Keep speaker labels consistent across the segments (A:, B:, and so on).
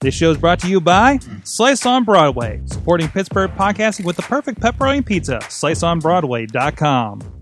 A: This show is brought to you by Slice on Broadway, supporting Pittsburgh podcasting with the perfect pepperoni pizza. SliceOnBroadway.com.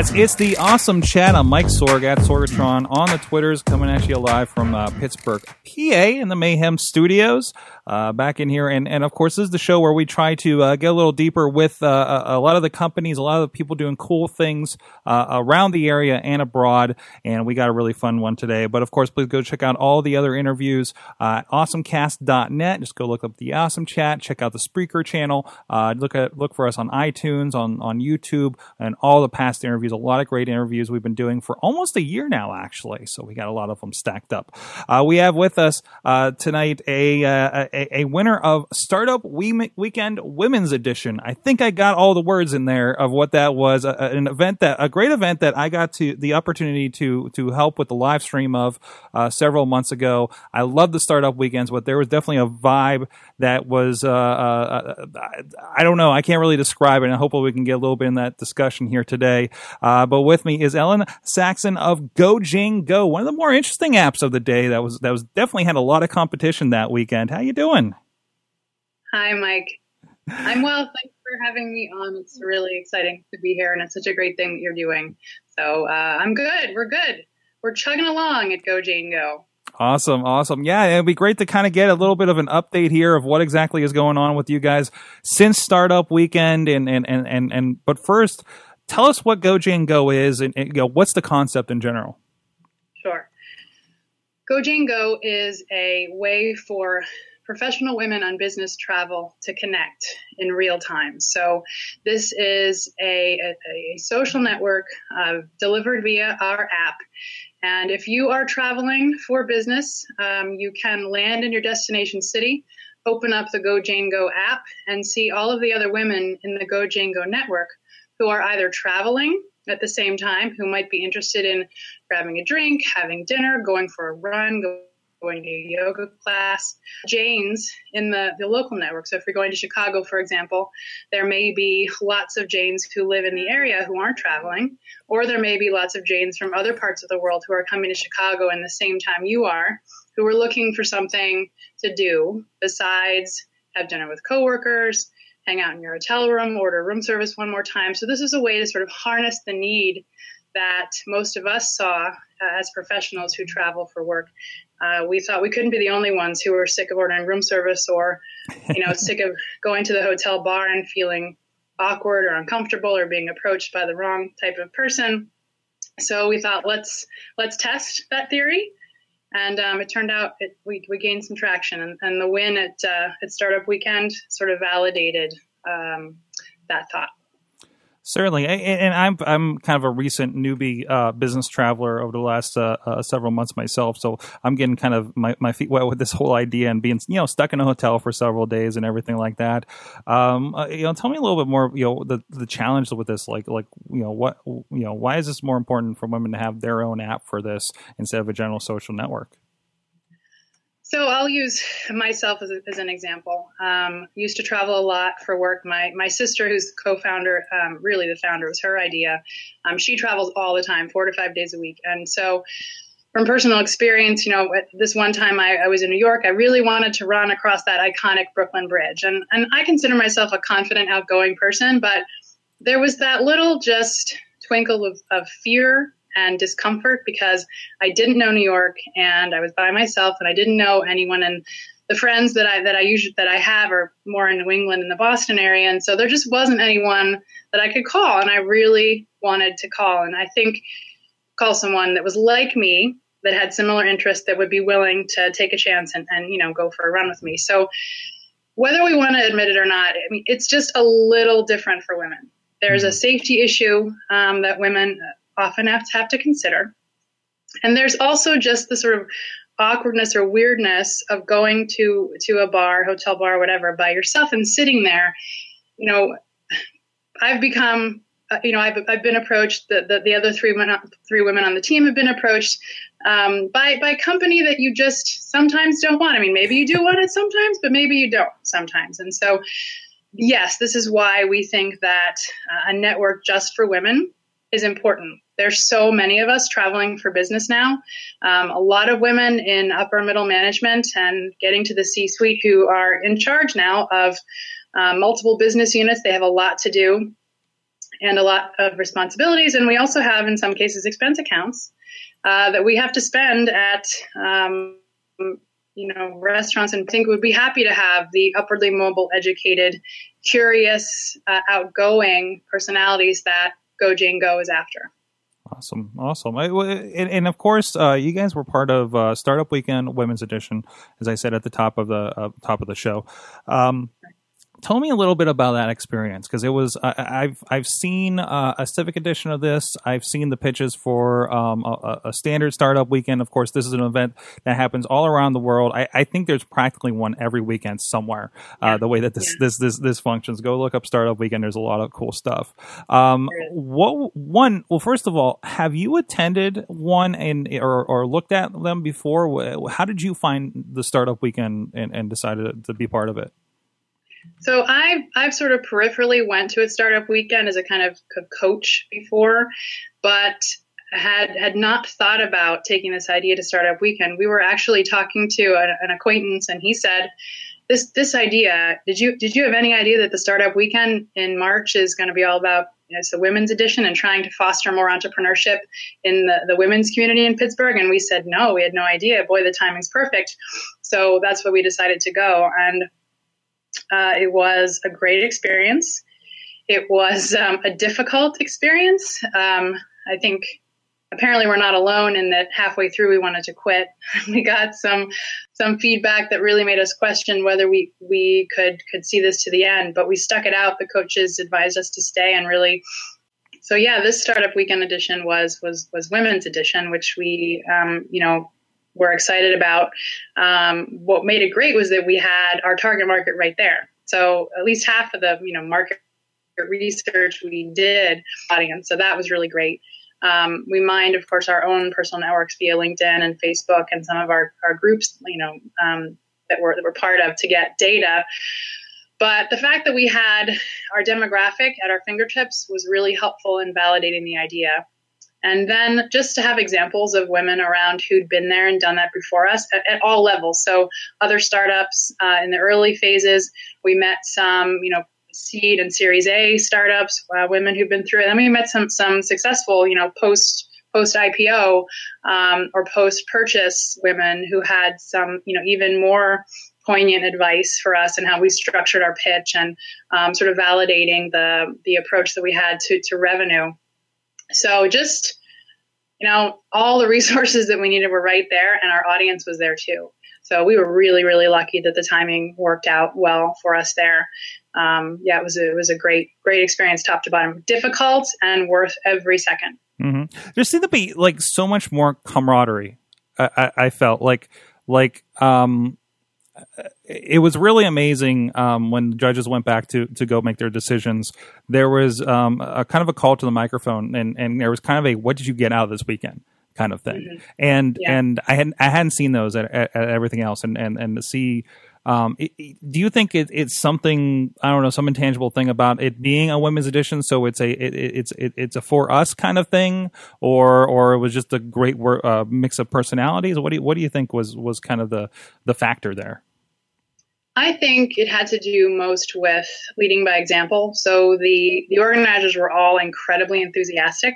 A: It's the awesome chat. I'm Mike Sorg at Sorgatron on the Twitters, coming at you live from uh, Pittsburgh, PA, in the Mayhem Studios uh, back in here. And, and of course, this is the show where we try to uh, get a little deeper with uh, a, a, lot of the companies, a lot of the people doing cool things uh, around the area and abroad. And we got a really fun one today. But of course, please go check out all the other interviews uh, at awesomecast.net. Just go look up the Awesome Chat, check out the Spreaker channel, uh, look at look for us on iTunes, on, on YouTube, and all the past interviews. A lot of great interviews we've been doing for almost a year now, actually. So we got a lot of them stacked up. we have with us tonight a, a a, a winner of Startup we- Weekend Women's Edition. I think I got all the words in there of what that was. A, an event that a great event that I got to the opportunity to to help with the live stream of uh, several months ago. I love the Startup Weekends, but there was definitely a vibe that was uh, uh, I don't know. I can't really describe it, and hopefully we can get a little bit in that discussion here today. Uh, but with me is Ellen Saksen of Go Jane Go, one of the more interesting apps of the day. That was that was definitely had a lot of competition that weekend. How you doing?
B: Hi, Mike. I'm well. Thanks for having me on. It's really exciting to be here, and it's such a great thing that you're doing. So uh, I'm good. We're good. We're chugging along at Go Jane Go.
A: Awesome, awesome. Yeah, it'd be great to kind of get a little bit of an update here of what exactly is going on with you guys since startup weekend, and and and and, and but first, tell us what Go Jane Go is, and, and you know, what's the concept in general.
B: Sure. Go Go is a way for professional women on business travel to connect in real time. So this is a, a, a social network uh, delivered via our app. And if you are traveling for business, um, you can land in your destination city, open up the Go Jane Go app, and see all of the other women in the Go Jane Go network who are either traveling at the same time, who might be interested in grabbing a drink, having dinner, going for a run, going to a yoga class. Janes in the, the local network. So if you're going to Chicago, for example, there may be lots of Janes who live in the area who aren't traveling, or there may be lots of Janes from other parts of the world who are coming to Chicago in the same time you are, who are looking for something to do besides have dinner with coworkers, hang out in your hotel room, order room service one more time. So this is a way to sort of harness the need that most of us saw uh, as professionals who travel for work uh, we thought we couldn't be the only ones who were sick of ordering room service or, you know, sick of going to the hotel bar and feeling awkward or uncomfortable or being approached by the wrong type of person. So we thought let's let's test that theory, and um, it turned out it, we we gained some traction, and, and the win at uh, at Startup Weekend sort of validated um, that thought.
A: Certainly, and I'm I'm kind of a recent newbie uh, business traveler over the last uh, uh, several months myself, so I'm getting kind of my, my feet wet with this whole idea and being you know stuck in a hotel for several days and everything like that. Um, uh, you know, tell me a little bit more. You know, the the challenge with this, like like you know what you know, why is this more important for women to have their own app for this instead of a general social network?
B: So I'll use myself as, a, as an example. Um, used to travel a lot for work. My my sister, who's co-founder, um, really the founder, was her idea. Um, she travels all the time, four to five days a week, and so from personal experience, you know, this one time I, I was in New York, I really wanted to run across that iconic Brooklyn Bridge, and and I consider myself a confident, outgoing person, but there was that little just twinkle of, of fear and discomfort because I didn't know New York and I was by myself and I didn't know anyone and the friends that I that I usually that I have are more in New England in the Boston area. And so there just wasn't anyone that I could call and I really wanted to call. And I think call someone that was like me that had similar interests that would be willing to take a chance and, and you know go for a run with me. So whether we want to admit it or not I mean it's just a little different for women. There's a safety issue um, that women often have to have to consider. And there's also just the sort of awkwardness or weirdness of going to to a bar, hotel bar, whatever, by yourself and sitting there. You know, I've become, uh, you know, I've, I've been approached. The, the, the other three women, three women on the team have been approached um, by by company that you just sometimes don't want. I mean, maybe you do want it sometimes, but maybe you don't sometimes. And so, yes, this is why we think that uh, a network just for women is important. There's so many of us traveling for business now. Um, a lot of women in upper middle management and getting to the C-suite who are in charge now of uh, multiple business units. They have a lot to do and a lot of responsibilities. And we also have, in some cases, expense accounts uh, that we have to spend at, um, you know, restaurants. And I think would be happy to have the upwardly mobile, educated, curious, uh, outgoing personalities that Go Jane Go is after.
A: Awesome, awesome, and, and, of course, uh, you guys were part of uh, Startup Weekend Women's Edition, as I said at the top of the uh, top of the show. Um, tell me a little bit about that experience because it was uh, I've I've seen uh, a civic edition of this. I've seen the pitches for um, a, a, standard startup weekend. Of course, this is an event that happens all around the world. I, I think there's practically one every weekend somewhere. Uh, yeah. the way that this, yeah. this this this functions. Go look up startup weekend. There's a lot of cool stuff. Um, what one? Well, first of all, have you attended one and or, or looked at them before? How did you find the startup weekend and, and decided to be part of it?
B: So I've I've sort of peripherally went to a startup weekend as a kind of coach before, but had had not thought about taking this idea to startup weekend. We were actually talking to an, an acquaintance, and he said, "This this idea did you did you have any idea that the startup weekend in March is going to be all about?" You know, it's the women's edition and trying to foster more entrepreneurship in the, the women's community in Pittsburgh. And we said, no, we had no idea. Boy, the timing's perfect. So that's what we decided to go. And uh, it was a great experience. It was um, a difficult experience. Um, I think apparently we're not alone in that halfway through we wanted to quit. we got some some feedback that really made us question whether we we could could see this to the end, but we stuck it out. The coaches advised us to stay and really. So yeah, this startup weekend edition was was was women's edition, which we um, you know were excited about. Um, what made it great was that we had our target market right there. So at least half of the you know market research we did audience. So that was really great. Um, we mined, of course, our own personal networks via LinkedIn and Facebook and some of our, our groups, you know, um, that we're that we're part of to get data. But the fact that we had our demographic at our fingertips was really helpful in validating the idea. And then just to have examples of women around who'd been there and done that before us at, at all levels. So other startups uh, in the early phases, we met some, you know, seed and Series A startups, uh, women who've been through it. Then we met some some successful, you know, post post IPO um, or post purchase women who had some, you know, even more poignant advice for us and how we structured our pitch and um, sort of validating the the approach that we had to to revenue. So just, you know, all the resources that we needed were right there and our audience was there too. So we were really, really lucky that the timing worked out well for us there. Um, yeah, it was a, it was a great, great experience, top to bottom. Difficult and worth every 2nd
A: mm-hmm. There seemed to be like so much more camaraderie. I, I, I felt like, like, um, it was really amazing um, when judges went back to to go make their decisions. There was um, a kind of a call to the microphone, and and there was kind of a "What did you get out of this weekend?" kind of thing. Mm-hmm. And yeah. and I hadn't I hadn't seen those at, at, at everything else, and and and to see. Um, it, it, do you think it, it's something I don't know some intangible thing about it being a women's edition? So it's a it's it's a for us kind of thing, or or it was just a great uh, mix of personalities. What do you, what do you think was was kind of the the factor there?
B: I think it had to do most with leading by example. So the the organizers were all incredibly enthusiastic.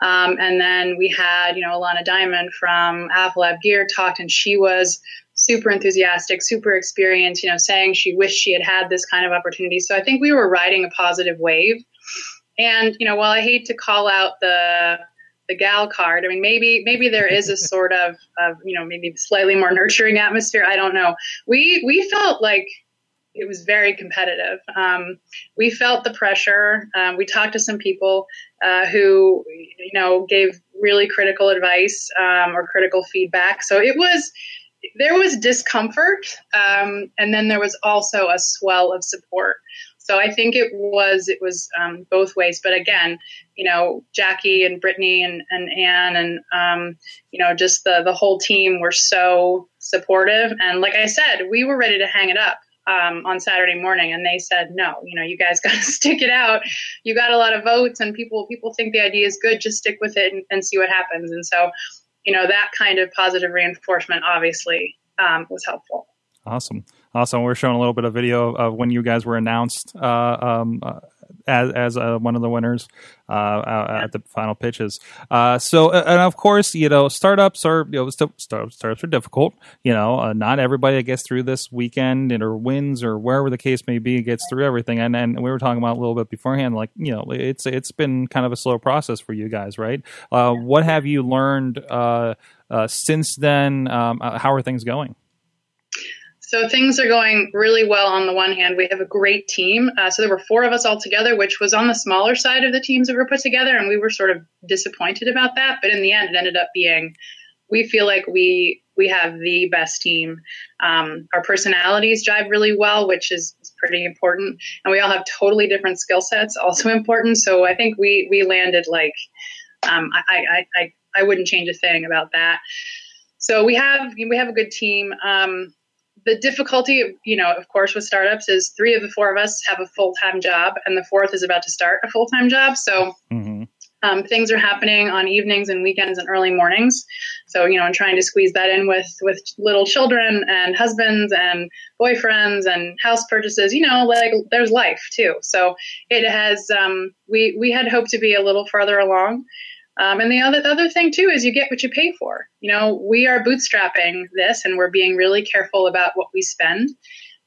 B: Um, and then we had, you know, Ilana Diamond from Lab Gear talked, and she was super enthusiastic, super experienced, you know, saying she wished she had had this kind of opportunity. So I think we were riding a positive wave. And, you know, while I hate to call out the the gal card. I mean, maybe maybe there is a sort of, of you know maybe slightly more nurturing atmosphere. I don't know. We we felt like it was very competitive. Um, we felt the pressure. Um, we talked to some people uh, who, you know, gave really critical advice um, or critical feedback. So it was there was discomfort, um, and then there was also a swell of support. So I think it was it was um, both ways. But again, you know, Jackie and Brittany and, and Anne and um, you know just the the whole team were so supportive. And like I said, we were ready to hang it up. Um, on Saturday morning, and they said, "No, you know, you guys got to stick it out. You got a lot of votes, and people people think the idea is good. Just stick with it and, and see what happens." And so, you know, that kind of positive reinforcement obviously um, was helpful.
A: Awesome. Awesome. We're showing a little bit of video of when you guys were announced uh, um, uh, as, as uh, one of the winners uh, at the final pitches. Uh, so, and of course, you know, startups are you know st- startups are difficult. You know, uh, not everybody that gets through this weekend or wins or wherever the case may be gets through everything. And and we were talking about a little bit beforehand, like you know, it's it's been kind of a slow process for you guys, right? what have you learned since then? Um, how are things going?
B: So things are going really well on the one hand. We have a great team. Uh, so there were four of us all together, which was on the smaller side of the teams that were put together. And we were sort of disappointed about that. But in the end, it ended up being we feel like we we have the best team. Um, our personalities jive really well, which is, is, pretty important, and we all have totally different skill sets, also important. So I think we we landed like um, I, I, I I wouldn't change a thing about that. So we have we have a good team. Um, the difficulty, you know, of course, with startups is three of the four of us have a full time job, and the fourth is about to start a full time job. So mm-hmm. um, things are happening on evenings and weekends and early mornings. So you know, I'm trying to squeeze that in with with little children and husbands and boyfriends and house purchases. You know, like there's life too. So it has. Um, we we had hoped to be a little further along. Um, and the other the other thing too is you get what you pay for. You know, we are bootstrapping this, and we're being really careful about what we spend.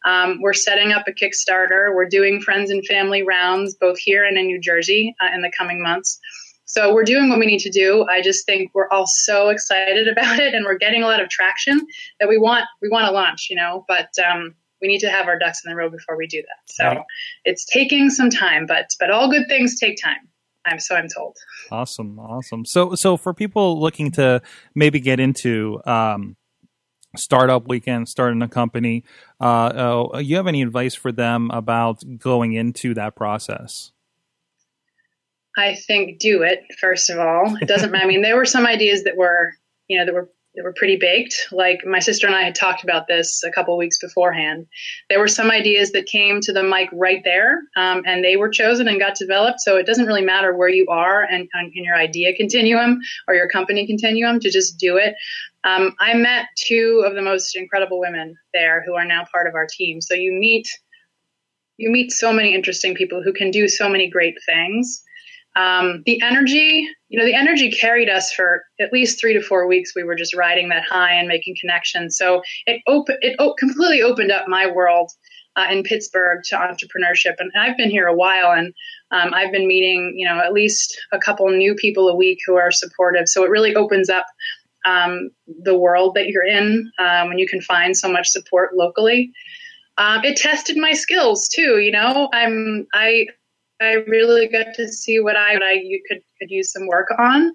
B: Um, we're setting up a Kickstarter. We're doing friends and family rounds both here and in New Jersey uh, in the coming months. So we're doing what we need to do. I just think we're all so excited about it, and we're getting a lot of traction that we want. We want to launch, you know, but um, we need to have our ducks in the row before we do that. So right. it's taking some time, but but all good things take time. I'm so I'm told.
A: Awesome, awesome. So so for people looking to maybe get into um, startup weekend, starting a company, uh, uh, you have any advice for them about going into that process?
B: I think do it first of all. It doesn't. I mean, there were some ideas that were you know that were that were pretty baked. Like my sister and I had talked about this a couple weeks beforehand. There were some ideas that came to the mic right there, um, and they were chosen and got developed. So it doesn't really matter where you are and in your idea continuum or your company continuum to just do it. Um, I met two of the most incredible women there who are now part of our team. So you meet you meet so many interesting people who can do so many great things um, the energy, you know, the energy carried us for at least three to four weeks. We were just riding that high and making connections. So it open, it o- completely opened up my world uh, in Pittsburgh to entrepreneurship. And I've been here a while, and um, I've been meeting, you know, at least a couple new people a week who are supportive. So it really opens up um, the world that you're in um, when you can find so much support locally. Um, it tested my skills too. You know, I'm I I really got to see what I what I you could could use some work on.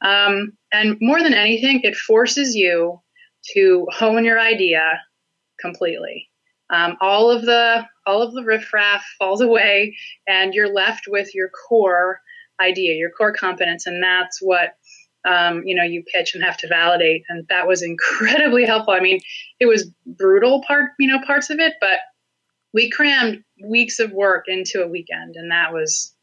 B: Um, and more than anything, it forces you to hone your idea completely. Um, all of the all of the riffraff falls away, and you're left with your core idea, your core competence, and that's what um, you know you pitch and have to validate. And that was incredibly helpful. I mean, it was brutal part you know parts of it, but we crammed weeks of work into a weekend, and that was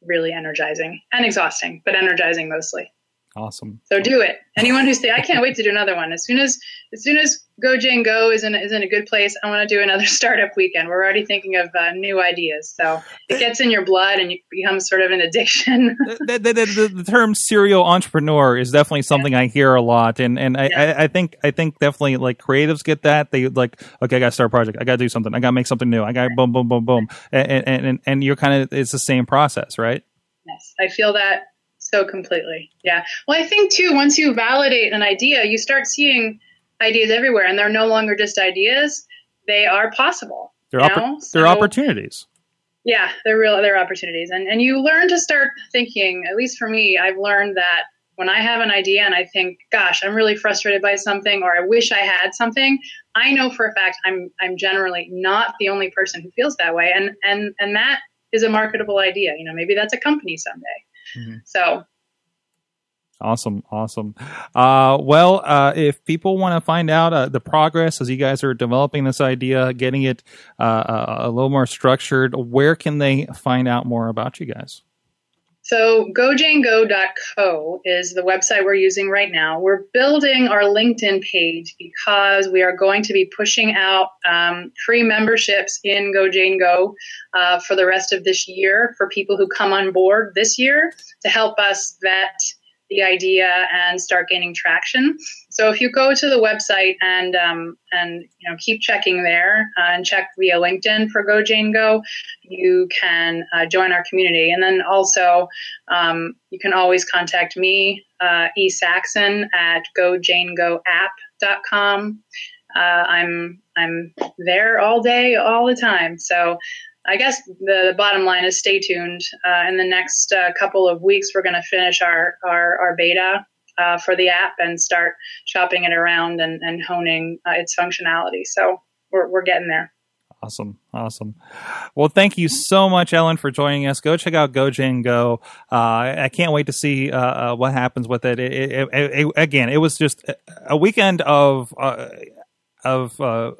B: really energizing and exhausting, but energizing mostly.
A: Awesome.
B: So do it. Anyone who say I can't wait to do another one. As soon as as soon as Go Jane Go is in is in a good place, I want to do another startup weekend. We're already thinking of uh, new ideas. So it gets in your blood and you become sort of an addiction.
A: the, the, the, the, term serial entrepreneur is definitely something yeah. I hear a lot, and and I, yeah. I, I, think I think definitely like creatives get that. They like okay, I got to start a project. I got to do something. I got to make something new. I got boom boom boom boom, and and and, and you're kind of it's the same process, right?
B: Yes, I feel that so completely. Yeah. Well, I think too, once you validate an idea, you start seeing ideas everywhere and they're no longer just ideas. They are possible.
A: They're, oppor-
B: know?
A: they're opportunities.
B: Yeah, they're real. They're opportunities, and and you learn to start thinking. At least for me, I've learned that when I have an idea and I think, "Gosh, I'm really frustrated by something," or "I wish I had something," I know for a fact I'm I'm generally not the only person who feels that way, and and and that is a marketable idea. You know, maybe that's a company someday.
A: Mhm.
B: So
A: Awesome, awesome. Uh, well, uh, if people want to find out uh, the progress as you guys are developing this idea, getting it uh, uh, a little more structured, where can they find out more about you guys?
B: So gojanego.co is the website we're using right now. We're building our LinkedIn page because we are going to be pushing out um, free memberships in GoJaneGo uh, for the rest of this year for people who come on board this year to help us vet the idea and start gaining traction. So if you go to the website and um, and you know keep checking there uh, and check via LinkedIn for Go Jane Go, you can uh, join our community. And then also um, you can always contact me, uh, E Saksen at gojanegoapp.com. Uh, I'm I'm there all day, all the time. So I guess the, the bottom line is stay tuned. Uh, in the next uh, couple of weeks, we're going to finish our our, our beta uh, for the app and start shopping it around and, and honing uh, its functionality. So we're we're getting there.
A: Awesome, awesome. Well, thank you so much, Ellen, for joining us. Go check out GoJane Go. Uh, I can't wait to see uh, uh, what happens with it. It, it, it, it. Again, it was just a weekend of. Uh, of uh,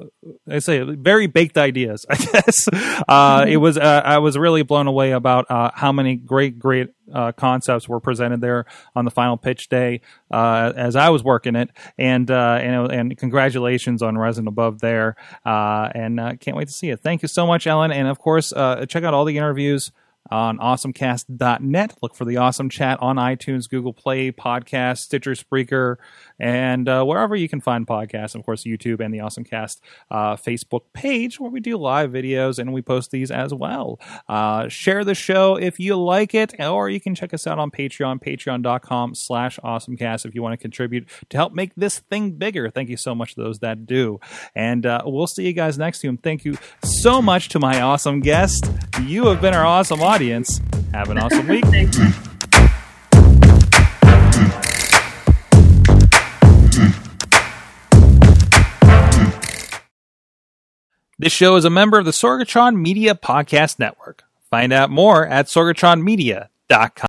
A: I say very baked ideas. I guess uh, it was. Uh, I was really blown away about uh, how many great, great uh, concepts were presented there on the final pitch day uh, as I was working it, and uh, and and congratulations on rising above there. Uh, and can't wait to see it. Thank you so much, Ellen, and of course, uh, check out all the interviews on awesomecast.net. Look for the Awesome Chat on iTunes, Google Play, Podcast, Stitcher, Spreaker, and uh, wherever you can find podcasts. Of course, YouTube and the Awesome Cast uh, Facebook page where we do live videos and we post these as well. Uh, share the show if you like it, or you can check us out on Patreon, patreon.com slash awesomecast if you want to contribute to help make this thing bigger. Thank you so much to those that do. And uh, we'll see you guys next time. Thank you so much to my awesome guest. You have been our awesome audience. Have an awesome week. This show is a member of the Sorgatron Media Podcast Network. Find out more at sorgatronmedia.com.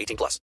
C: 18 plus.